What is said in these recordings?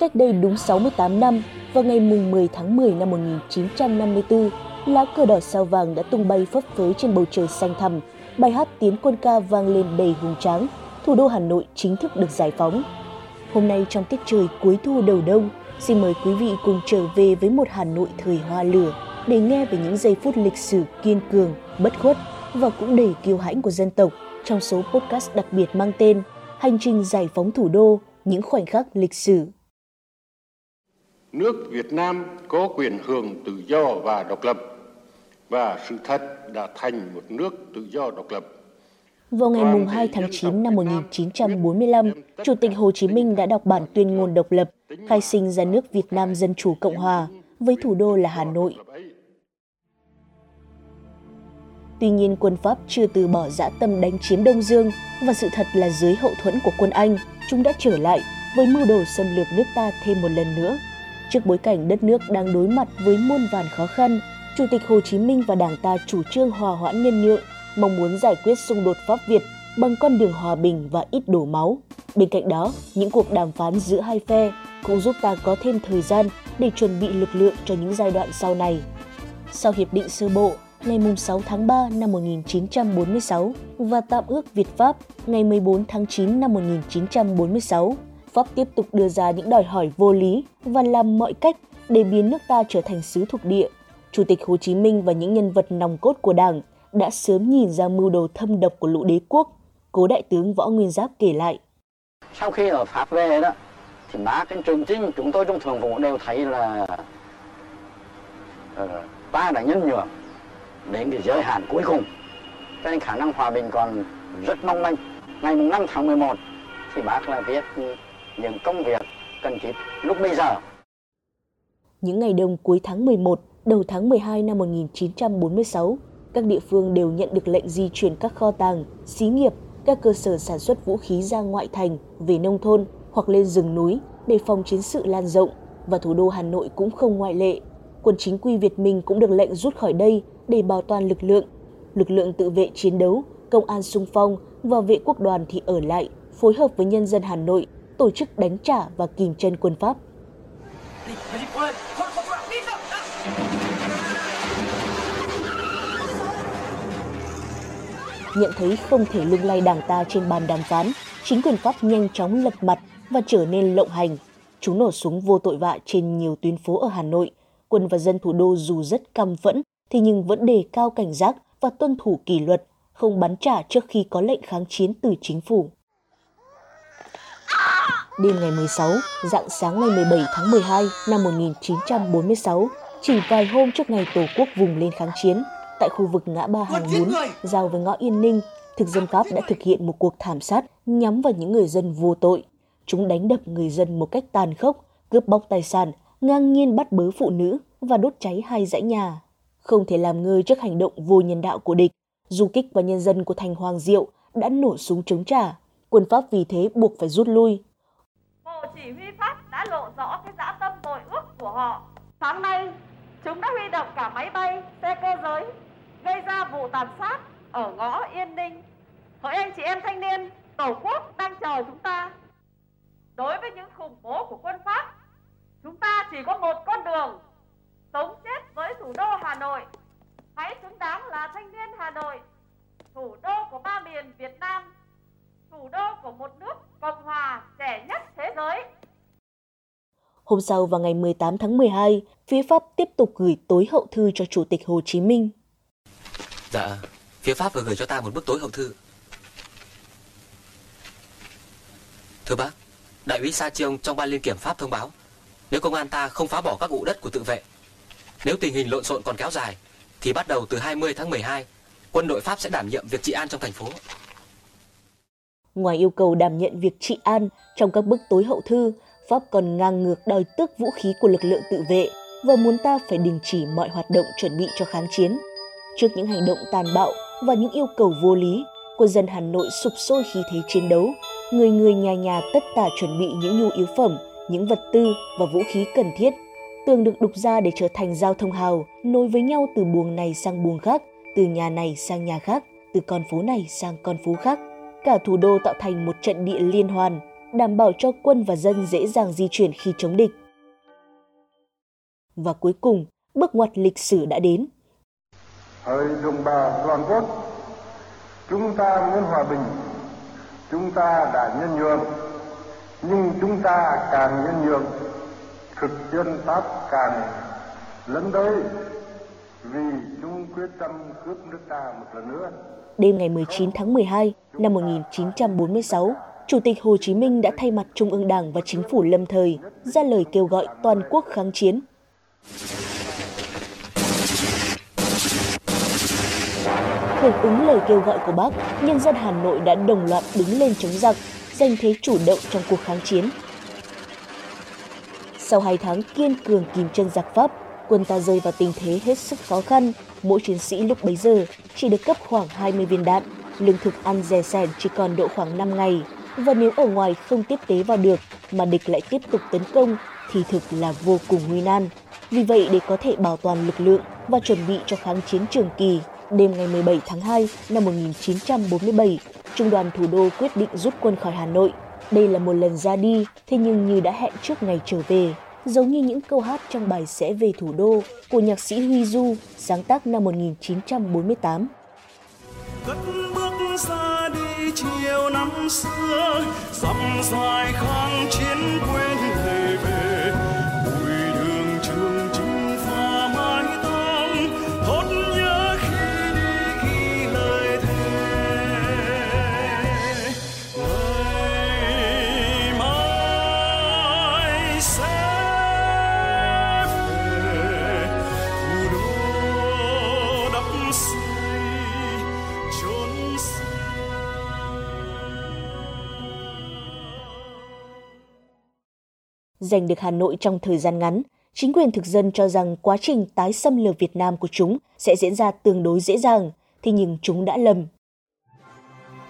Cách đây đúng 68 năm, vào ngày mùng 10 tháng 10 năm 1954, lá cờ đỏ sao vàng đã tung bay phấp phới trên bầu trời xanh thẳm. Bài hát tiến quân ca vang lên đầy hùng tráng. Thủ đô Hà Nội chính thức được giải phóng. Hôm nay trong tiết trời cuối thu đầu đông, xin mời quý vị cùng trở về với một Hà Nội thời hoa lửa để nghe về những giây phút lịch sử kiên cường, bất khuất và cũng đầy kiêu hãnh của dân tộc trong số podcast đặc biệt mang tên Hành trình giải phóng thủ đô, những khoảnh khắc lịch sử. Nước Việt Nam có quyền hưởng tự do và độc lập và sự thật đã thành một nước tự do độc lập. Vào ngày mùng 2 tháng 9 năm 1945, Chủ tịch Hồ Chí Minh đã đọc bản tuyên ngôn độc lập, khai sinh ra nước Việt Nam Dân Chủ Cộng Hòa, với thủ đô là Hà Nội. Tuy nhiên, quân Pháp chưa từ bỏ dã tâm đánh chiếm Đông Dương và sự thật là dưới hậu thuẫn của quân Anh, chúng đã trở lại với mưu đồ xâm lược nước ta thêm một lần nữa. Trước bối cảnh đất nước đang đối mặt với muôn vàn khó khăn, Chủ tịch Hồ Chí Minh và Đảng ta chủ trương hòa hoãn nhân nhượng, mong muốn giải quyết xung đột Pháp Việt bằng con đường hòa bình và ít đổ máu. Bên cạnh đó, những cuộc đàm phán giữa hai phe cũng giúp ta có thêm thời gian để chuẩn bị lực lượng cho những giai đoạn sau này. Sau hiệp định sơ bộ ngày 6 tháng 3 năm 1946 và tạm ước Việt-Pháp ngày 14 tháng 9 năm 1946, Pháp tiếp tục đưa ra những đòi hỏi vô lý và làm mọi cách để biến nước ta trở thành xứ thuộc địa. Chủ tịch Hồ Chí Minh và những nhân vật nòng cốt của Đảng đã sớm nhìn ra mưu đồ thâm độc của lũ đế quốc. Cố đại tướng Võ Nguyên Giáp kể lại. Sau khi ở Pháp về đó, thì ba cái trường trinh chúng tôi trong thường vụ đều thấy là uh, ta đã nhân nhượng đến cái giới hạn cuối cùng. Cho nên khả năng hòa bình còn rất mong manh. Ngày 5 tháng 11 thì bác lại viết những công việc cần thiết lúc bây giờ. Những ngày đông cuối tháng 11, đầu tháng 12 năm 1946, các địa phương đều nhận được lệnh di chuyển các kho tàng, xí nghiệp, các cơ sở sản xuất vũ khí ra ngoại thành, về nông thôn hoặc lên rừng núi để phòng chiến sự lan rộng. Và thủ đô Hà Nội cũng không ngoại lệ. Quân chính quy Việt Minh cũng được lệnh rút khỏi đây để bảo toàn lực lượng. Lực lượng tự vệ chiến đấu, công an sung phong và vệ quốc đoàn thì ở lại, phối hợp với nhân dân Hà Nội tổ chức đánh trả và kìm chân quân Pháp. Nhận thấy không thể lung lay đảng ta trên bàn đàm phán, chính quyền Pháp nhanh chóng lật mặt và trở nên lộng hành. Chúng nổ súng vô tội vạ trên nhiều tuyến phố ở Hà Nội. Quân và dân thủ đô dù rất căm phẫn thì nhưng vẫn đề cao cảnh giác và tuân thủ kỷ luật, không bắn trả trước khi có lệnh kháng chiến từ chính phủ. Đêm ngày 16, dạng sáng ngày 17 tháng 12 năm 1946, chỉ vài hôm trước ngày Tổ quốc vùng lên kháng chiến, tại khu vực ngã ba hàng bún, giao với ngõ Yên Ninh, thực dân Pháp đã thực hiện một cuộc thảm sát nhắm vào những người dân vô tội. Chúng đánh đập người dân một cách tàn khốc, cướp bóc tài sản, ngang nhiên bắt bớ phụ nữ và đốt cháy hai dãy nhà. Không thể làm ngơ trước hành động vô nhân đạo của địch, du kích và nhân dân của thành Hoàng Diệu đã nổ súng chống trả. Quân Pháp vì thế buộc phải rút lui. Bộ chỉ huy Pháp đã lộ rõ cái dã tâm tội ước của họ. Sáng nay, chúng đã huy động cả máy bay, xe cơ giới, gây ra vụ tàn sát ở ngõ Yên Ninh. Hỡi anh chị em thanh niên, Tổ quốc đang chờ chúng ta. Đối với những khủng bố của quân Pháp, chúng ta chỉ có một con đường sống chết với thủ đô Hà Nội. Hãy xứng đáng là thanh niên Hà Nội, thủ đô của ba miền Việt Nam, thủ đô của một nước Cộng hòa trẻ nhất thế giới. Hôm sau vào ngày 18 tháng 12, phía Pháp tiếp tục gửi tối hậu thư cho Chủ tịch Hồ Chí Minh. Dạ, phía Pháp vừa gửi cho ta một bức tối hậu thư. Thưa bác, đại úy Sa Chiông trong ban liên kiểm Pháp thông báo, nếu công an ta không phá bỏ các ụ đất của tự vệ, nếu tình hình lộn xộn còn kéo dài, thì bắt đầu từ 20 tháng 12, quân đội Pháp sẽ đảm nhiệm việc trị an trong thành phố. Ngoài yêu cầu đảm nhận việc trị an trong các bức tối hậu thư, Pháp còn ngang ngược đòi tước vũ khí của lực lượng tự vệ và muốn ta phải đình chỉ mọi hoạt động chuẩn bị cho kháng chiến. Trước những hành động tàn bạo và những yêu cầu vô lý, quân dân Hà Nội sụp sôi khí thế chiến đấu. Người người nhà nhà tất tả chuẩn bị những nhu yếu phẩm, những vật tư và vũ khí cần thiết. Tường được đục ra để trở thành giao thông hào, nối với nhau từ buồng này sang buồng khác, từ nhà này sang nhà khác, từ con phố này sang con phố khác. cả thủ đô tạo thành một trận địa liên hoàn, đảm bảo cho quân và dân dễ dàng di chuyển khi chống địch. Và cuối cùng, bước ngoặt lịch sử đã đến. Hỡi đồng bào toàn quốc, chúng ta muốn hòa bình, chúng ta đã nhân nhượng, nhưng chúng ta càng nhân nhượng, thực dân Pháp càng lấn tới vì chúng quyết tâm cướp nước ta một lần nữa. Đêm ngày 19 tháng 12 năm 1946, Chủ tịch Hồ Chí Minh đã thay mặt Trung ương Đảng và Chính phủ lâm thời ra lời kêu gọi toàn quốc kháng chiến. Hưởng ứng lời kêu gọi của Bác, nhân dân Hà Nội đã đồng loạt đứng lên chống giặc, giành thế chủ động trong cuộc kháng chiến. Sau hai tháng kiên cường kìm chân giặc Pháp, quân ta rơi vào tình thế hết sức khó khăn. Mỗi chiến sĩ lúc bấy giờ chỉ được cấp khoảng 20 viên đạn, lương thực ăn rẻ sẻn chỉ còn độ khoảng 5 ngày. Và nếu ở ngoài không tiếp tế vào được mà địch lại tiếp tục tấn công thì thực là vô cùng nguy nan. Vì vậy để có thể bảo toàn lực lượng và chuẩn bị cho kháng chiến trường kỳ, đêm ngày 17 tháng 2 năm 1947, Trung đoàn thủ đô quyết định rút quân khỏi Hà Nội. Đây là một lần ra đi, thế nhưng như đã hẹn trước ngày trở về, giống như những câu hát trong bài Sẽ về thủ đô của nhạc sĩ Huy Du, sáng tác năm 1948. Cất bước ra đi chiều năm xưa, dặm dài kháng chiến quên về giành được Hà Nội trong thời gian ngắn, chính quyền thực dân cho rằng quá trình tái xâm lược Việt Nam của chúng sẽ diễn ra tương đối dễ dàng, thì nhưng chúng đã lầm.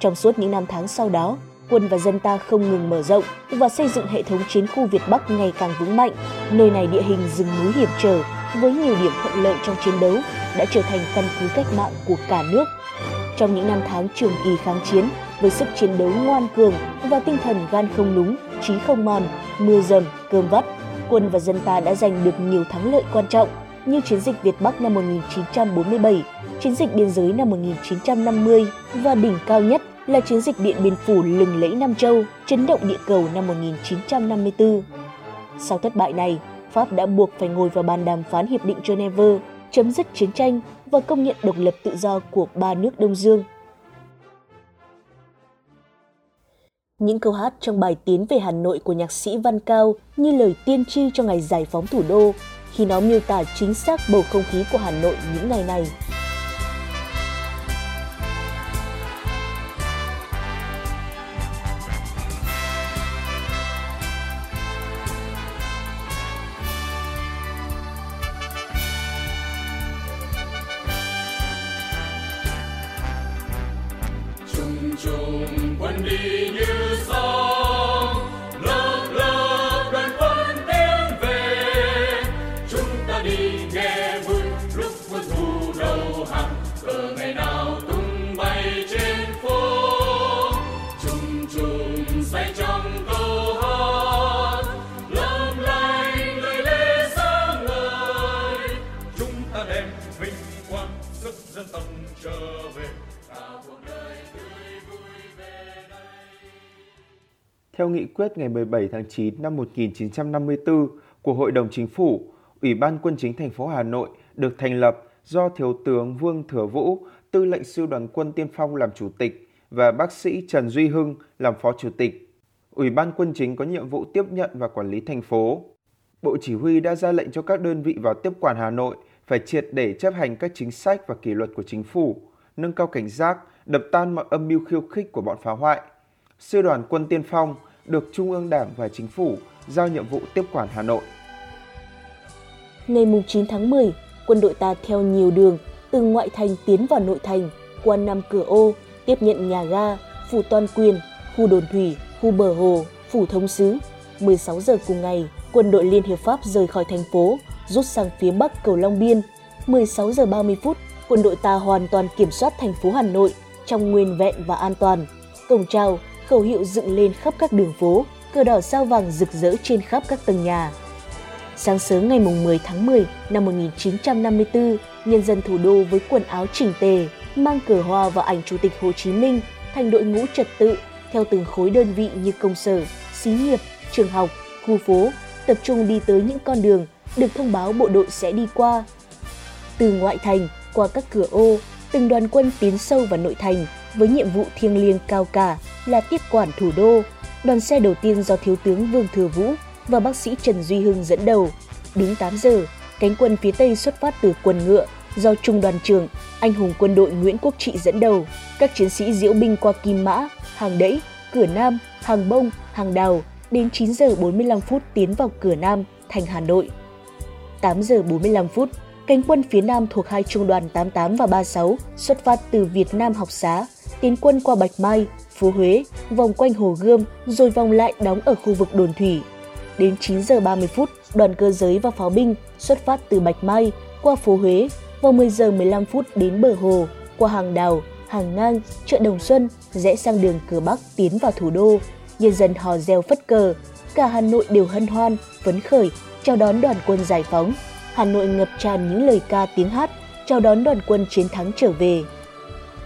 Trong suốt những năm tháng sau đó, quân và dân ta không ngừng mở rộng và xây dựng hệ thống chiến khu Việt Bắc ngày càng vững mạnh. Nơi này địa hình rừng núi hiểm trở với nhiều điểm thuận lợi trong chiến đấu đã trở thành căn cứ cách mạng của cả nước. Trong những năm tháng trường kỳ kháng chiến, với sức chiến đấu ngoan cường và tinh thần gan không lúng, trí không mòn, mưa dầm, cơm vắt, quân và dân ta đã giành được nhiều thắng lợi quan trọng như chiến dịch Việt Bắc năm 1947, chiến dịch biên giới năm 1950 và đỉnh cao nhất là chiến dịch Điện Biên Phủ lừng lẫy Nam Châu, chấn động địa cầu năm 1954. Sau thất bại này, Pháp đã buộc phải ngồi vào bàn đàm phán Hiệp định Geneva, chấm dứt chiến tranh và công nhận độc lập tự do của ba nước Đông Dương. Những câu hát trong bài Tiến về Hà Nội của nhạc sĩ Văn Cao như lời tiên tri cho ngày giải phóng thủ đô, khi nó miêu tả chính xác bầu không khí của Hà Nội những ngày này. chung quân đi như Theo nghị quyết ngày 17 tháng 9 năm 1954 của Hội đồng Chính phủ, Ủy ban Quân chính thành phố Hà Nội được thành lập do Thiếu tướng Vương Thừa Vũ, Tư lệnh Sư đoàn Quân Tiên Phong làm chủ tịch và bác sĩ Trần Duy Hưng làm phó chủ tịch. Ủy ban Quân chính có nhiệm vụ tiếp nhận và quản lý thành phố. Bộ Chỉ huy đã ra lệnh cho các đơn vị vào tiếp quản Hà Nội phải triệt để chấp hành các chính sách và kỷ luật của chính phủ, nâng cao cảnh giác, đập tan mọi âm mưu khiêu khích của bọn phá hoại. Sư đoàn Quân Tiên Phong được Trung ương Đảng và Chính phủ giao nhiệm vụ tiếp quản Hà Nội. Ngày 9 tháng 10, quân đội ta theo nhiều đường từ ngoại thành tiến vào nội thành qua năm cửa ô, tiếp nhận nhà ga, phủ toàn quyền, khu đồn thủy, khu bờ hồ, phủ thông sứ. 16 giờ cùng ngày, quân đội Liên Hiệp Pháp rời khỏi thành phố, rút sang phía bắc cầu Long Biên. 16 giờ 30 phút, quân đội ta hoàn toàn kiểm soát thành phố Hà Nội trong nguyên vẹn và an toàn. cổng chào, khẩu hiệu dựng lên khắp các đường phố, cờ đỏ sao vàng rực rỡ trên khắp các tầng nhà. Sáng sớm ngày 10 tháng 10 năm 1954, nhân dân thủ đô với quần áo chỉnh tề, mang cờ hoa và ảnh Chủ tịch Hồ Chí Minh thành đội ngũ trật tự theo từng khối đơn vị như công sở, xí nghiệp, trường học, khu phố, tập trung đi tới những con đường được thông báo bộ đội sẽ đi qua. Từ ngoại thành qua các cửa ô, từng đoàn quân tiến sâu vào nội thành với nhiệm vụ thiêng liêng cao cả là tiếp quản thủ đô. Đoàn xe đầu tiên do Thiếu tướng Vương Thừa Vũ và bác sĩ Trần Duy Hưng dẫn đầu. Đúng 8 giờ, cánh quân phía Tây xuất phát từ quần ngựa do Trung đoàn trưởng, anh hùng quân đội Nguyễn Quốc Trị dẫn đầu. Các chiến sĩ diễu binh qua Kim Mã, Hàng Đẫy, Cửa Nam, Hàng Bông, Hàng Đào đến 9 giờ 45 phút tiến vào Cửa Nam, thành Hà Nội. 8 giờ 45 phút, cánh quân phía Nam thuộc hai trung đoàn 88 và 36 xuất phát từ Việt Nam học xá, tiến quân qua Bạch Mai, phố Huế, vòng quanh Hồ Gươm rồi vòng lại đóng ở khu vực đồn thủy. Đến 9 giờ 30 phút, đoàn cơ giới và pháo binh xuất phát từ Bạch Mai qua phố Huế, vào 10 giờ 15 phút đến bờ hồ, qua hàng đào, hàng ngang, chợ Đồng Xuân, rẽ sang đường cửa Bắc tiến vào thủ đô. Nhân dân hò reo phất cờ, cả Hà Nội đều hân hoan, phấn khởi, chào đón đoàn quân giải phóng. Hà Nội ngập tràn những lời ca tiếng hát, chào đón đoàn quân chiến thắng trở về.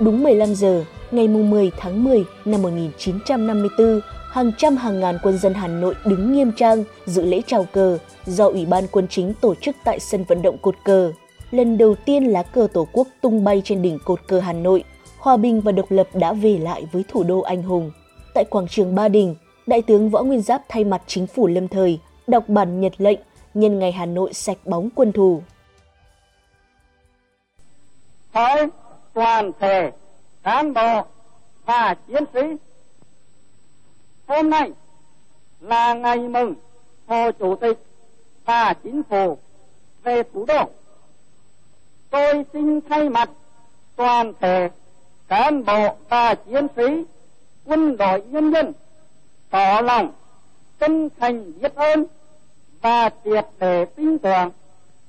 Đúng 15 giờ, ngày 10 tháng 10 năm 1954, hàng trăm hàng ngàn quân dân Hà Nội đứng nghiêm trang dự lễ chào cờ do Ủy ban Quân chính tổ chức tại sân vận động cột cờ. Lần đầu tiên lá cờ Tổ quốc tung bay trên đỉnh cột cờ Hà Nội, hòa bình và độc lập đã về lại với thủ đô anh hùng. Tại quảng trường Ba Đình, Đại tướng Võ Nguyên Giáp thay mặt chính phủ lâm thời đọc bản nhật lệnh nhân ngày Hà Nội sạch bóng quân thù toàn thể cán bộ và chiến sĩ hôm nay là ngày mừng Hồ Chủ tịch và Chính phủ về thủ đô. Tôi xin thay mặt toàn thể cán bộ và chiến sĩ quân đội nhân dân tỏ lòng chân thành biết ơn và triệt để tin tưởng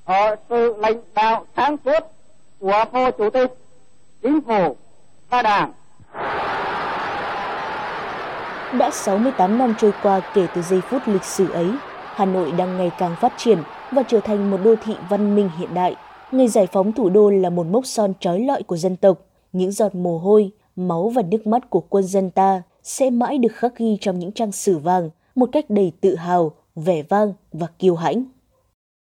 ở sự lãnh đạo sáng suốt của Hồ Chủ tịch, Chính phủ và Đảng. Đã 68 năm trôi qua kể từ giây phút lịch sử ấy, Hà Nội đang ngày càng phát triển và trở thành một đô thị văn minh hiện đại. Ngày giải phóng thủ đô là một mốc son trói lọi của dân tộc. Những giọt mồ hôi, máu và nước mắt của quân dân ta sẽ mãi được khắc ghi trong những trang sử vàng một cách đầy tự hào, vẻ vang và kiêu hãnh.